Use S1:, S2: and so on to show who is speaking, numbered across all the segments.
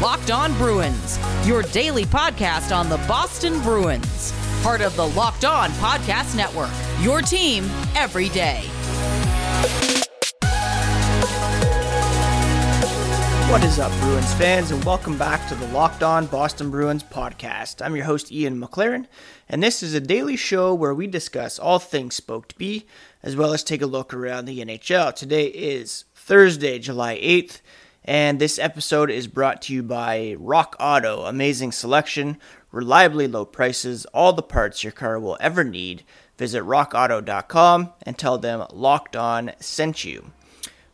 S1: Locked On Bruins, your daily podcast on the Boston Bruins. Part of the Locked On Podcast Network, your team every day.
S2: What is up, Bruins fans, and welcome back to the Locked On Boston Bruins podcast. I'm your host, Ian McLaren, and this is a daily show where we discuss all things Spoked B, as well as take a look around the NHL. Today is Thursday, July 8th, and this episode is brought to you by Rock Auto. Amazing selection, reliably low prices, all the parts your car will ever need. Visit rockauto.com and tell them Locked On sent you.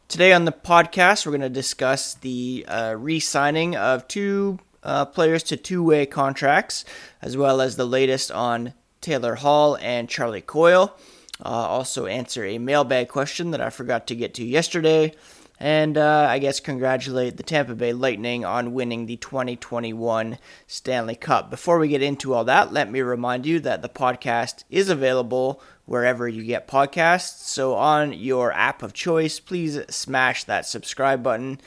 S2: Today on the podcast, we're going to discuss the uh, re signing of two uh, players to two way contracts, as well as the latest on Taylor Hall and Charlie Coyle. Uh, also, answer a mailbag question that I forgot to get to yesterday. And uh, I guess congratulate the Tampa Bay Lightning on winning the 2021 Stanley Cup. Before we get into all that, let me remind you that the podcast is available wherever you get podcasts. So, on your app of choice, please smash that subscribe button.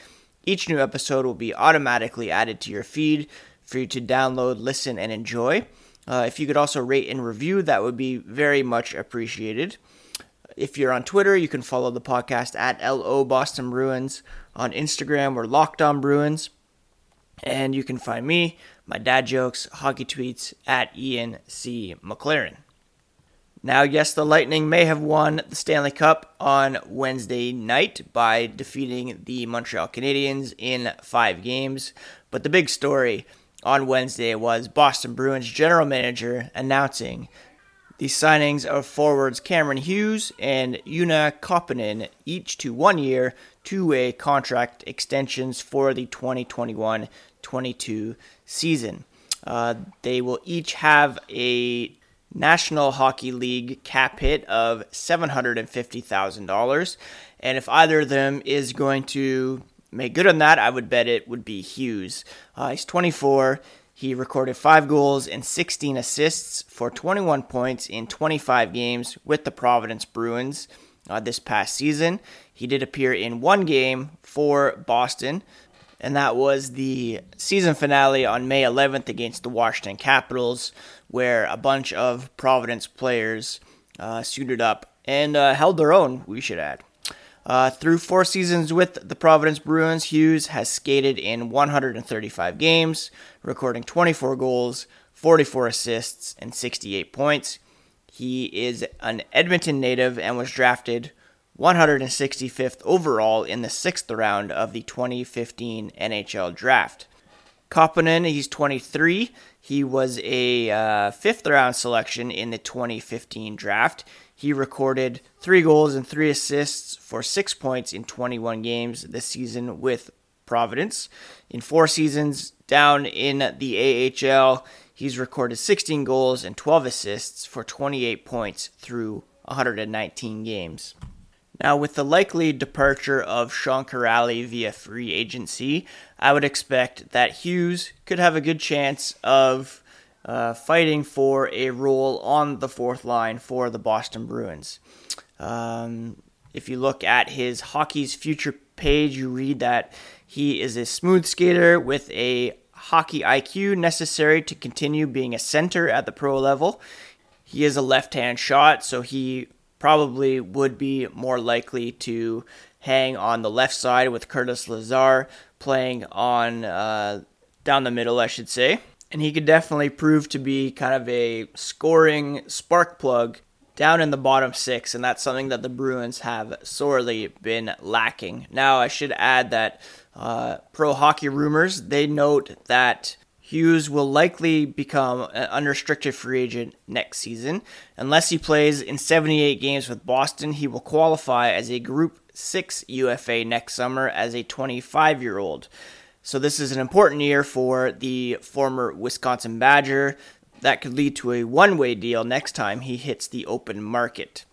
S2: Each new episode will be automatically added to your feed for you to download, listen, and enjoy. Uh, if you could also rate and review, that would be very much appreciated. If you're on Twitter, you can follow the podcast at LO Boston Bruins. On Instagram, we're Locked On Bruins. And you can find me, my dad jokes, hockey tweets at Ian C. McLaren. Now, yes, the Lightning may have won the Stanley Cup on Wednesday night by defeating the Montreal Canadiens in five games. But the big story on Wednesday was Boston Bruins general manager announcing the signings of forwards Cameron Hughes and Joona Koppanen, each to one year, two way contract extensions for the 2021 22 season. Uh, they will each have a National Hockey League cap hit of $750,000. And if either of them is going to make good on that, I would bet it would be Hughes. Uh, he's 24. He recorded five goals and 16 assists for 21 points in 25 games with the Providence Bruins uh, this past season. He did appear in one game for Boston, and that was the season finale on May 11th against the Washington Capitals, where a bunch of Providence players uh, suited up and uh, held their own, we should add. Uh, through four seasons with the Providence Bruins, Hughes has skated in 135 games, recording 24 goals, 44 assists, and 68 points. He is an Edmonton native and was drafted 165th overall in the sixth round of the 2015 NHL Draft. Koppanen, he's 23. He was a uh, fifth round selection in the 2015 draft. He recorded three goals and three assists for six points in 21 games this season with Providence. In four seasons down in the AHL, he's recorded 16 goals and 12 assists for 28 points through 119 games. Now, with the likely departure of Sean Kuraly via free agency, I would expect that Hughes could have a good chance of uh, fighting for a role on the fourth line for the Boston Bruins. Um, if you look at his hockey's future page, you read that he is a smooth skater with a hockey IQ necessary to continue being a center at the pro level. He is a left hand shot, so he probably would be more likely to hang on the left side with Curtis Lazar playing on uh, down the middle, I should say. And he could definitely prove to be kind of a scoring spark plug down in the bottom six, and that's something that the Bruins have sorely been lacking. Now, I should add that uh, Pro Hockey Rumors they note that Hughes will likely become an unrestricted free agent next season. Unless he plays in 78 games with Boston, he will qualify as a Group 6 UFA next summer as a 25 year old. So, this is an important year for the former Wisconsin Badger. That could lead to a one way deal next time he hits the open market.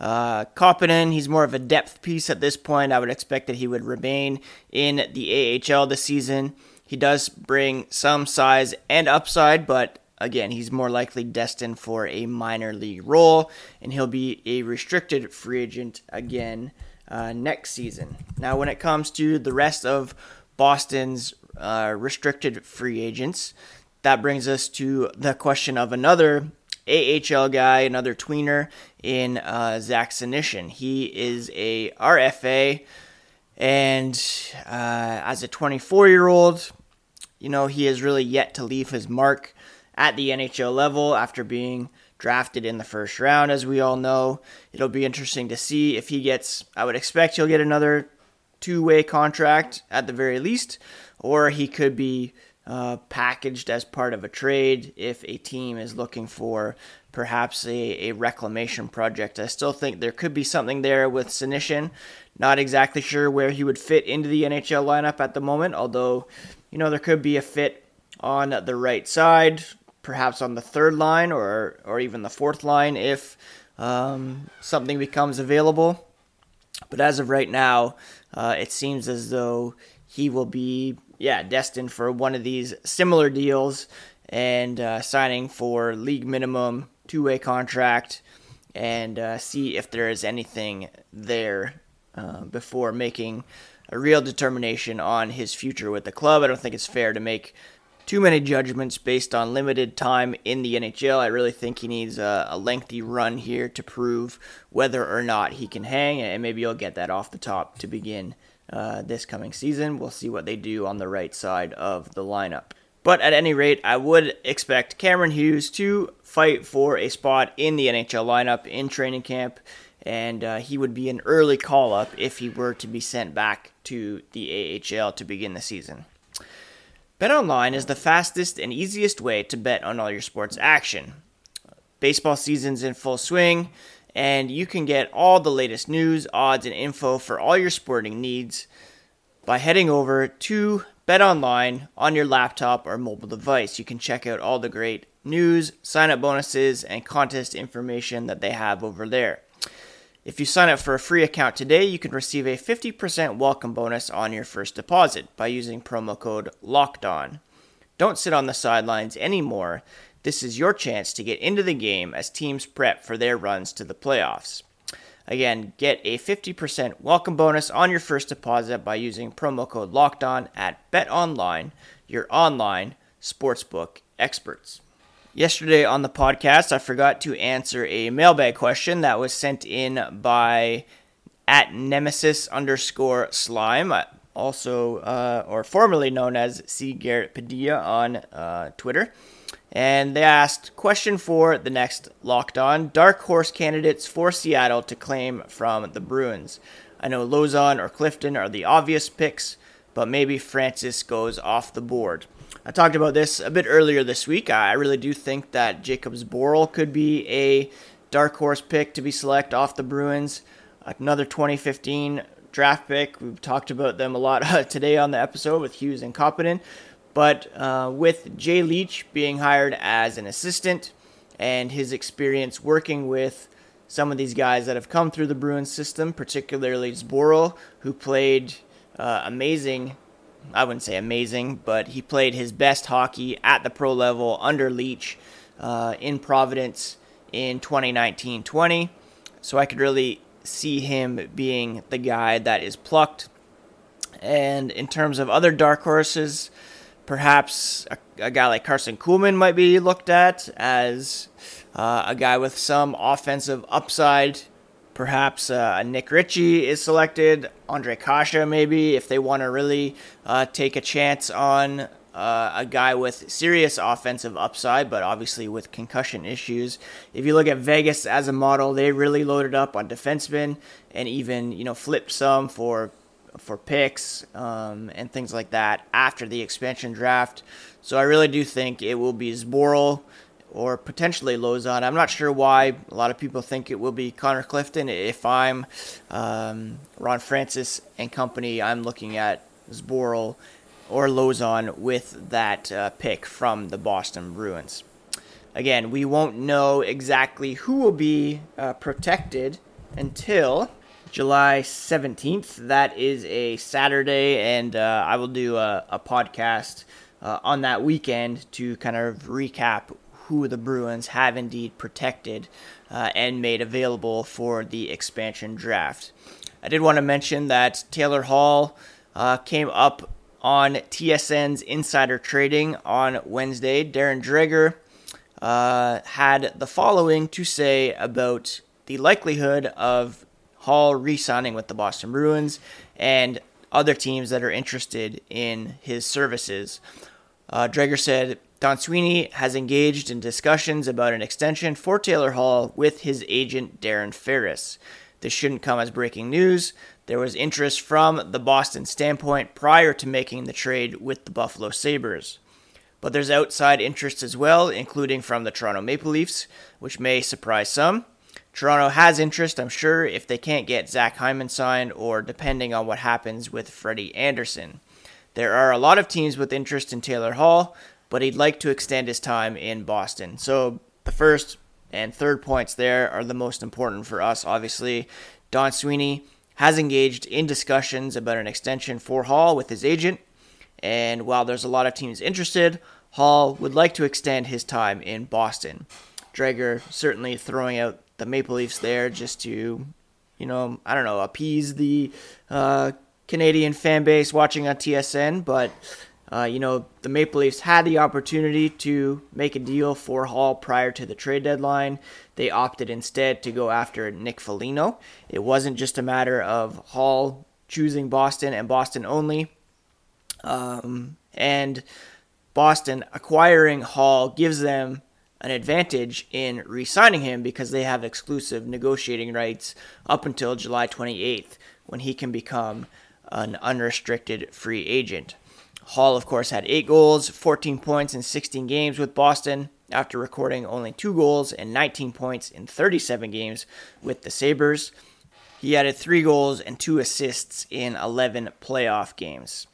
S2: Uh, Koppanen, he's more of a depth piece at this point. I would expect that he would remain in the AHL this season. He does bring some size and upside, but again, he's more likely destined for a minor league role, and he'll be a restricted free agent again uh, next season. Now, when it comes to the rest of Boston's uh, restricted free agents. That brings us to the question of another AHL guy, another tweener in uh, Zach Senyshyn. He is a RFA, and uh, as a 24 year old, you know, he has really yet to leave his mark at the NHL level after being drafted in the first round, as we all know. It'll be interesting to see if he gets, I would expect he'll get another two way contract at the very least, or he could be uh, packaged as part of a trade if a team is looking for perhaps a, a reclamation project. I still think there could be something there with Senyshyn. Not exactly sure where he would fit into the NHL lineup at the moment, although, you know, there could be a fit on the right side, perhaps on the third line or, or even the fourth line if um, something becomes available. But as of right now, uh, it seems as though he will be yeah, destined for one of these similar deals and uh, signing for league minimum two way contract and uh, see if there is anything there uh, before making a real determination on his future with the club. I don't think it's fair to make too many judgments based on limited time in the NHL. I really think he needs a, a, lengthy run here to prove whether or not he can hang, and maybe you'll get that off the top to begin uh, this coming season. We'll see what they do on the right side of the lineup. But at any rate, I would expect Cameron Hughes to fight for a spot in the NHL lineup in training camp, and uh, he would be an early call up if he were to be sent back to the AHL to begin the season. BetOnline is the fastest and easiest way to bet on all your sports action. Baseball season's in full swing, and you can get all the latest news, odds, and info for all your sporting needs by heading over to BetOnline on your laptop or mobile device. You can check out all the great news, sign up bonuses, and contest information that they have over there. If you sign up for a free account today, you can receive a 50% welcome bonus on your first deposit by using promo code LOCKEDON. Don't sit on the sidelines anymore this is your chance to get into the game as teams prep for their runs to the playoffs. Again, get a 50% welcome bonus on your first deposit by using promo code LOCKEDON at BetOnline, your online sportsbook experts. Yesterday on the podcast, I forgot to answer a mailbag question that was sent in by at nemesis underscore slime, also uh, or formerly known as C. Garrett Padilla on uh, Twitter. And they asked question for the next locked on dark horse candidates for Seattle to claim from the Bruins. I know Lauzon or Clifton are the obvious picks, but maybe Francis goes off the board. I talked about this a bit earlier this week. I really do think that Jakub Zboril could be a dark horse pick to be select off the Bruins. Another 2015 draft pick. We've talked about them a lot today on the episode with Hughes and Koppanen. But uh, with Jay Leach being hired as an assistant and his experience working with some of these guys that have come through the Bruins system, particularly Zboril, who played uh, amazing. I wouldn't say amazing, but he played his best hockey at the pro level under Leach uh, in Providence in 2019 20. So I could really see him being the guy that is plucked. And in terms of other dark horses, Perhaps a, a guy like Carson Kuhlman might be looked at as uh, a guy with some offensive upside. Perhaps uh, Nick Ritchie is selected. Ondrej Kase, maybe, if they want to really uh, take a chance on uh, a guy with serious offensive upside, but obviously with concussion issues. If you look at Vegas as a model, they really loaded up on defensemen and even you know flipped some for for picks um, and things like that after the expansion draft. So I really do think it will be Zboril or potentially Lauzon. I'm not sure why a lot of people think it will be Connor Clifton. If I'm um, Ron Francis and company, I'm looking at Zboril or Lauzon with that uh, pick from the Boston Bruins. Again, we won't know exactly who will be uh, protected until July 17th. That is a Saturday, and uh, I will do a, a podcast uh, on that weekend to kind of recap who the Bruins have indeed protected uh, and made available for the expansion draft. I did want to mention that Taylor Hall uh, came up on TSN's Insider Trading on Wednesday, Darren Dreger uh, had the following to say about the likelihood of Hall re signing with the Boston Bruins and other teams that are interested in his services. Uh, Dreger said Don Sweeney has engaged in discussions about an extension for Taylor Hall with his agent Darren Ferris. This shouldn't come as breaking news. There was interest from the Boston standpoint prior to making the trade with the Buffalo Sabres. But there's outside interest as well, including from the Toronto Maple Leafs, which may surprise some. Toronto has interest, I'm sure, if they can't get Zach Hyman signed or depending on what happens with Freddie Andersen. There are a lot of teams with interest in Taylor Hall, but he'd like to extend his time in Boston. So the first and third points there are the most important for us, obviously. Don Sweeney has engaged in discussions about an extension for Hall with his agent. And while there's a lot of teams interested, Hall would like to extend his time in Boston. Dreger certainly throwing out the Maple Leafs there just to, you know, I don't know, appease the uh, Canadian fan base watching on TSN. But, uh, you know, the Maple Leafs had the opportunity to make a deal for Hall prior to the trade deadline. They opted instead to go after Nick Foligno. It wasn't just a matter of Hall choosing Boston and Boston only. Um, and Boston acquiring Hall gives them an advantage in re signing him because they have exclusive negotiating rights up until July 28th when he can become an unrestricted free agent. Hall, of course, had 8 goals, 14 points in 16 games with Boston after recording only 2 goals and 19 points in 37 games with the Sabres. He added 3 goals and 2 assists in 11 playoff games.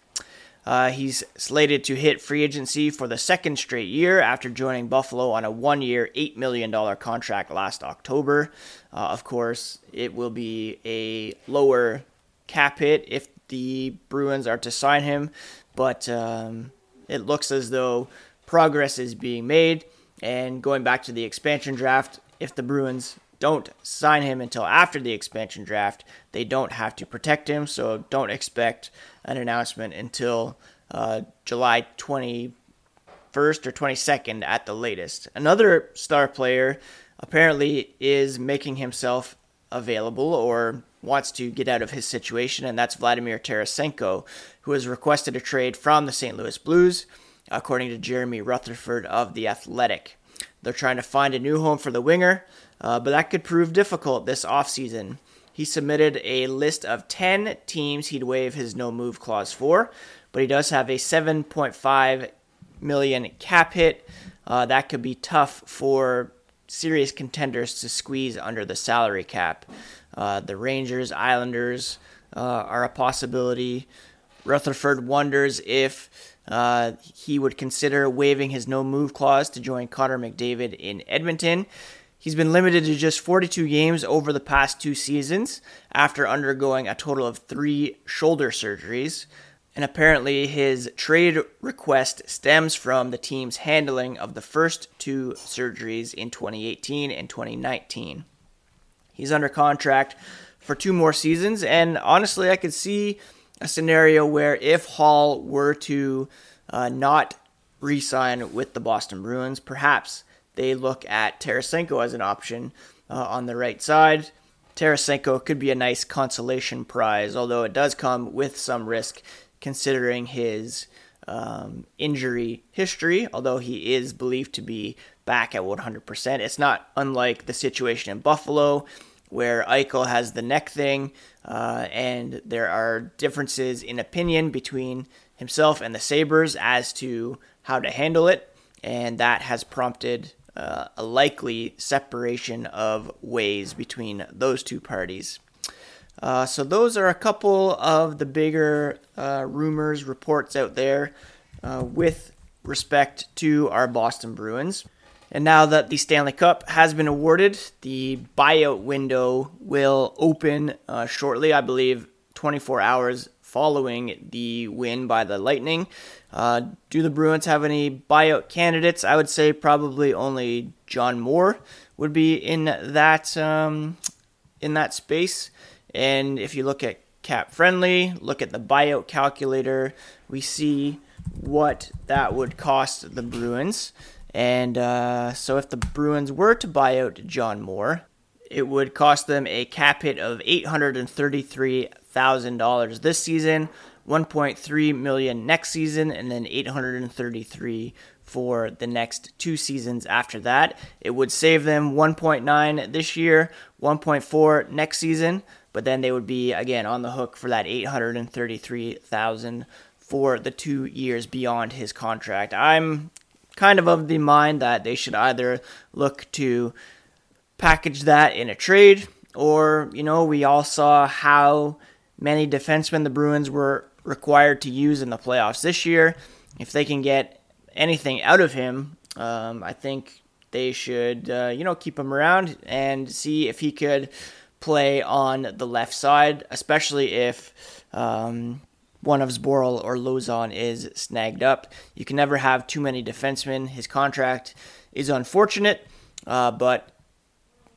S2: Uh, he's slated to hit free agency for the second straight year after joining Buffalo on a one year, $8 million contract last October. Uh, of course, it will be a lower cap hit if the Bruins are to sign him, but um, it looks as though progress is being made. And going back to the expansion draft, if the Bruins don't sign him until after the expansion draft. They don't have to protect him, so don't expect an announcement until uh, July 21st or 22nd at the latest. Another star player apparently is making himself available or wants to get out of his situation, and that's Vladimir Tarasenko, who has requested a trade from the St. Louis Blues, according to Jeremy Rutherford of The Athletic. They're trying to find a new home for the winger, uh, but that could prove difficult this offseason. He submitted a list of 10 teams he'd waive his no move clause for, but he does have a 7.5 million cap hit. Uh, that could be tough for serious contenders to squeeze under the salary cap. Uh, the Rangers, Islanders uh, are a possibility. Rutherford wonders if uh, he would consider waiving his no move clause to join Connor McDavid in Edmonton. He's been limited to just 42 games over the past two seasons after undergoing a total of three shoulder surgeries. And apparently, his trade request stems from the team's handling of the first two surgeries in 2018 and 2019. He's under contract for two more seasons, and honestly, I could see a scenario where if Hall were to uh, not re sign with the Boston Bruins, perhaps they look at Tarasenko as an option uh, on the right side. Tarasenko could be a nice consolation prize, although it does come with some risk considering his um, injury history, although he is believed to be back at 100%. It's not unlike the situation in Buffalo where Eichel has the neck thing, uh, and there are differences in opinion between himself and the Sabres as to how to handle it, and that has prompted uh, a likely separation of ways between those two parties. Uh, so, those are a couple of the bigger uh, rumors, reports out there uh, with respect to our Boston Bruins. And now that the Stanley Cup has been awarded, the buyout window will open uh, shortly, I believe 24 hours following the win by the Lightning. Uh, do the Bruins have any buyout candidates? I would say probably only John Moore would be in that um, in that space. And if you look at cap friendly. Look at the buyout calculator. We see what that would cost the Bruins. And uh, so if the Bruins were to buy out John Moore, it would cost them a cap hit of $833,000 this season, 1.3 million next season, and then 833 for the next two seasons after that. It would save them 1.9 this year, 1.4 next season, but then they would be again on the hook for that 833,000 for the 2 years beyond his contract. I'm kind of of the mind that they should either look to package that in a trade or, you know, we all saw how many defensemen the Bruins were required to use in the playoffs this year. If they can get anything out of him, um, I think they should, uh, you know, keep him around and see if he could play on the left side, especially if um, one of Zboril or Lauzon is snagged up. You can never have too many defensemen. His contract is unfortunate, uh, but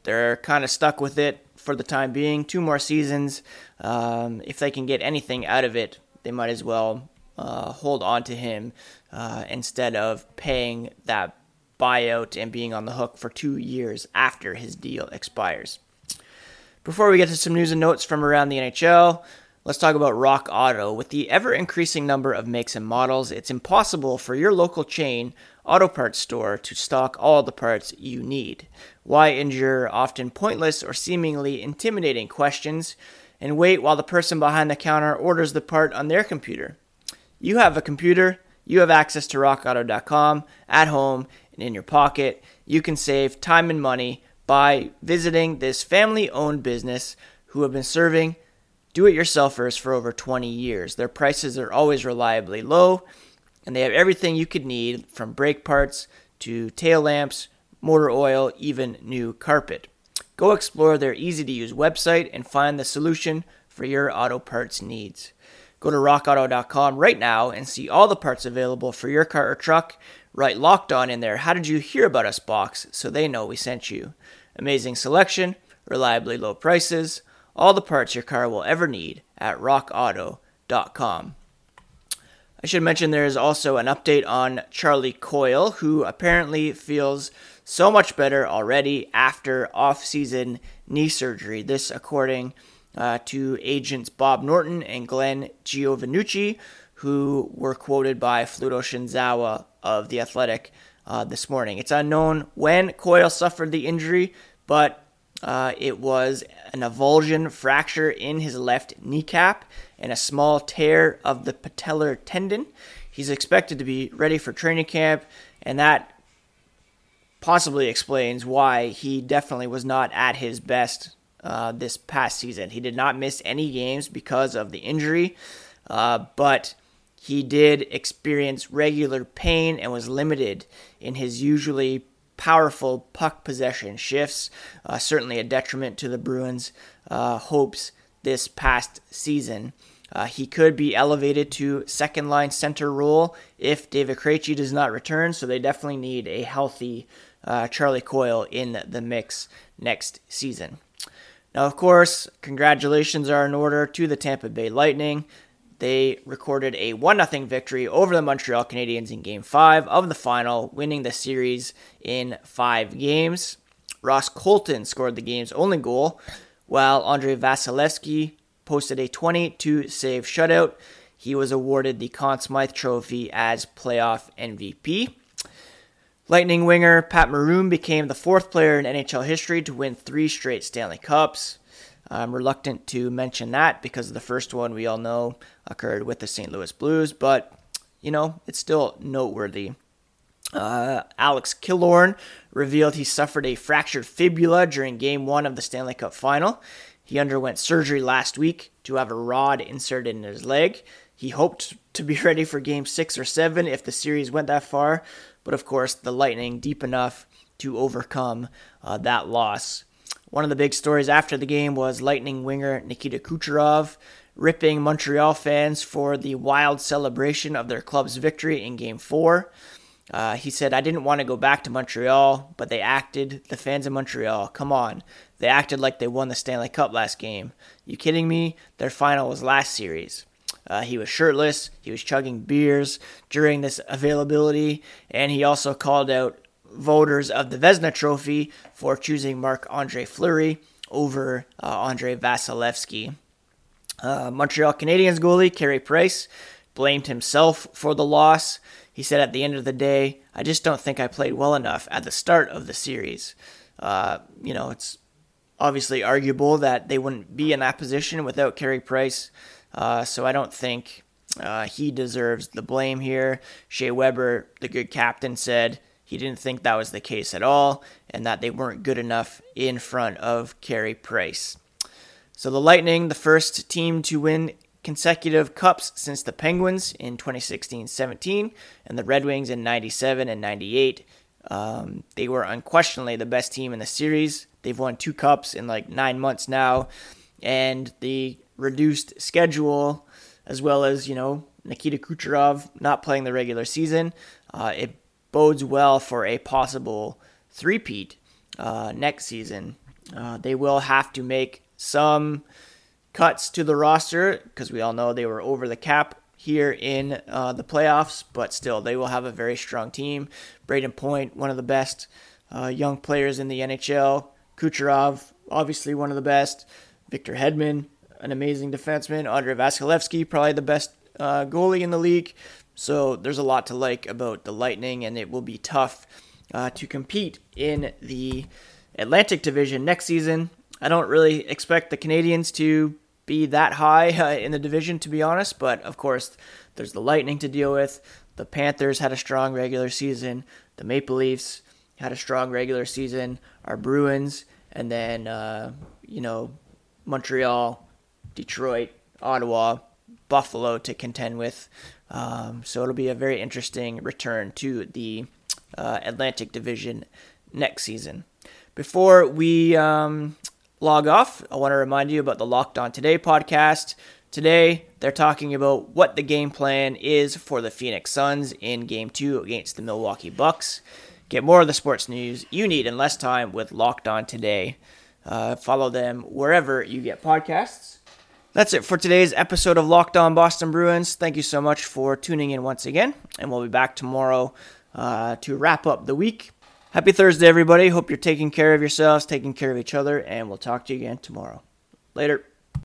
S2: they're kind of stuck with it for the time being. Two more seasons. Um, if they can get anything out of it, they might as well uh, hold on to him uh, instead of paying that buyout and being on the hook for two years after his deal expires. Before we get to some news and notes from around the NHL, let's talk about Rock Auto. With the ever increasing number of makes and models, it's impossible for your local chain auto parts store to stock all the parts you need. Why endure often pointless or seemingly intimidating questions and wait while the person behind the counter orders the part on their computer? You have a computer, you have access to rockauto.com at home and in your pocket. You can save time and money by visiting this family owned business who have been serving do it yourselfers for over 20 years. Their prices are always reliably low, and they have everything you could need from brake parts to tail lamps, motor oil, even new carpet. Go explore their easy to use website and find the solution for your auto parts needs. Go to rockauto.com right now and see all the parts available for your car or truck. Write locked on in there. How did you hear about us box so they know we sent you? Amazing selection, reliably low prices, all the parts your car will ever need at rockauto.com. I should mention there is also an update on Charlie Coyle, who apparently feels so much better already after off season knee surgery. This, according uh, to agents Bob Norton and Glenn Giovannucci, who were quoted by Fluto Shinzawa of The Athletic uh, this morning. It's unknown when Coyle suffered the injury, but uh, it was an avulsion fracture in his left kneecap and a small tear of the patellar tendon. He's expected to be ready for training camp, and that possibly explains why he definitely was not at his best uh, this past season. He did not miss any games because of the injury, uh, but he did experience regular pain and was limited in his usually powerful puck possession shifts. Uh, certainly a detriment to the Bruins' uh, hopes this past season. Uh, he could be elevated to second line center role if David Krejci does not return, so they definitely need a healthy uh, Charlie Coyle in the mix next season. Now, of course, congratulations are in order to the Tampa Bay Lightning. They recorded a 1 0 victory over the Montreal Canadiens in Game 5 of the final, winning the series in five games. Ross Colton scored the game's only goal, while Andre Vasilevskiy posted a 22 save shutout. He was awarded the Conn Smythe Trophy as playoff MVP. Lightning winger Pat Maroon became the fourth player in NHL history to win three straight Stanley Cups. I'm reluctant to mention that because the first one we all know occurred with the St. Louis Blues, but you know, it's still noteworthy. Uh, Alex Killorn revealed he suffered a fractured fibula during game one of the Stanley Cup final. He underwent surgery last week to have a rod inserted in his leg. He hoped to be ready for game six or seven if the series went that far, but of course, the Lightning deep enough to overcome uh, that loss. One of the big stories after the game was Lightning winger Nikita Kucherov ripping Montreal fans for the wild celebration of their club's victory in Game 4. Uh, he said, I didn't want to go back to Montreal, but they acted, the fans in Montreal, come on. They acted like they won the Stanley Cup last game. You kidding me? Their final was last series. Uh, he was shirtless, he was chugging beers during this availability, and he also called out voters of the Vezina Trophy for choosing Marc Andre Fleury over uh, Andre Vasilevskiy. Uh, Montreal Canadiens goalie Carey Price blamed himself for the loss. He said, At the end of the day, I just don't think I played well enough at the start of the series. Uh, you know, it's obviously arguable that they wouldn't be in that position without Carey Price. Uh, so I don't think uh, he deserves the blame here. Shea Weber, the good captain, said he didn't think that was the case at all and that they weren't good enough in front of Carey Price. So the Lightning, the first team to win consecutive cups since the Penguins in 2016 17 and the Red Wings in 97 and 98. Um, they were unquestionably the best team in the series. They've won two cups in like nine months now. And the reduced schedule, as well as, you know, Nikita Kucherov not playing the regular season, uh, it bodes well for a possible three-peat uh, next season. Uh, they will have to make some cuts to the roster because we all know they were over the cap here in uh, the playoffs, but still, they will have a very strong team. Brayden Point, one of the best uh, young players in the NHL. Kucherov, obviously one of the best. Victor Hedman, an amazing defenseman. Andre Vasilevskiy, probably the best uh, goalie in the league. So there's a lot to like about the Lightning, and it will be tough uh, to compete in the Atlantic Division next season. I don't really expect the Canadiens to be that high uh, in the division, to be honest. But of course, there's the Lightning to deal with. The Panthers had a strong regular season. The Maple Leafs had a strong regular season. Our Bruins, and then uh, you know Montreal, Detroit, Ottawa, Buffalo to contend with. Um, so it'll be a very interesting return to the uh, Atlantic Division next season. Before we um, log off, I want to remind you about the Locked On Today podcast. Today, they're talking about what the game plan is for the Phoenix Suns in Game 2 against the Milwaukee Bucks. Get more of the sports news you need in less time with Locked On Today. Uh, follow them wherever you get podcasts. That's it for today's episode of Locked On Boston Bruins. Thank you so much for tuning in once again, and we'll be back tomorrow uh, to wrap up the week. Happy Thursday, everybody. Hope you're taking care of yourselves, taking care of each other, and we'll talk to you again tomorrow. Later.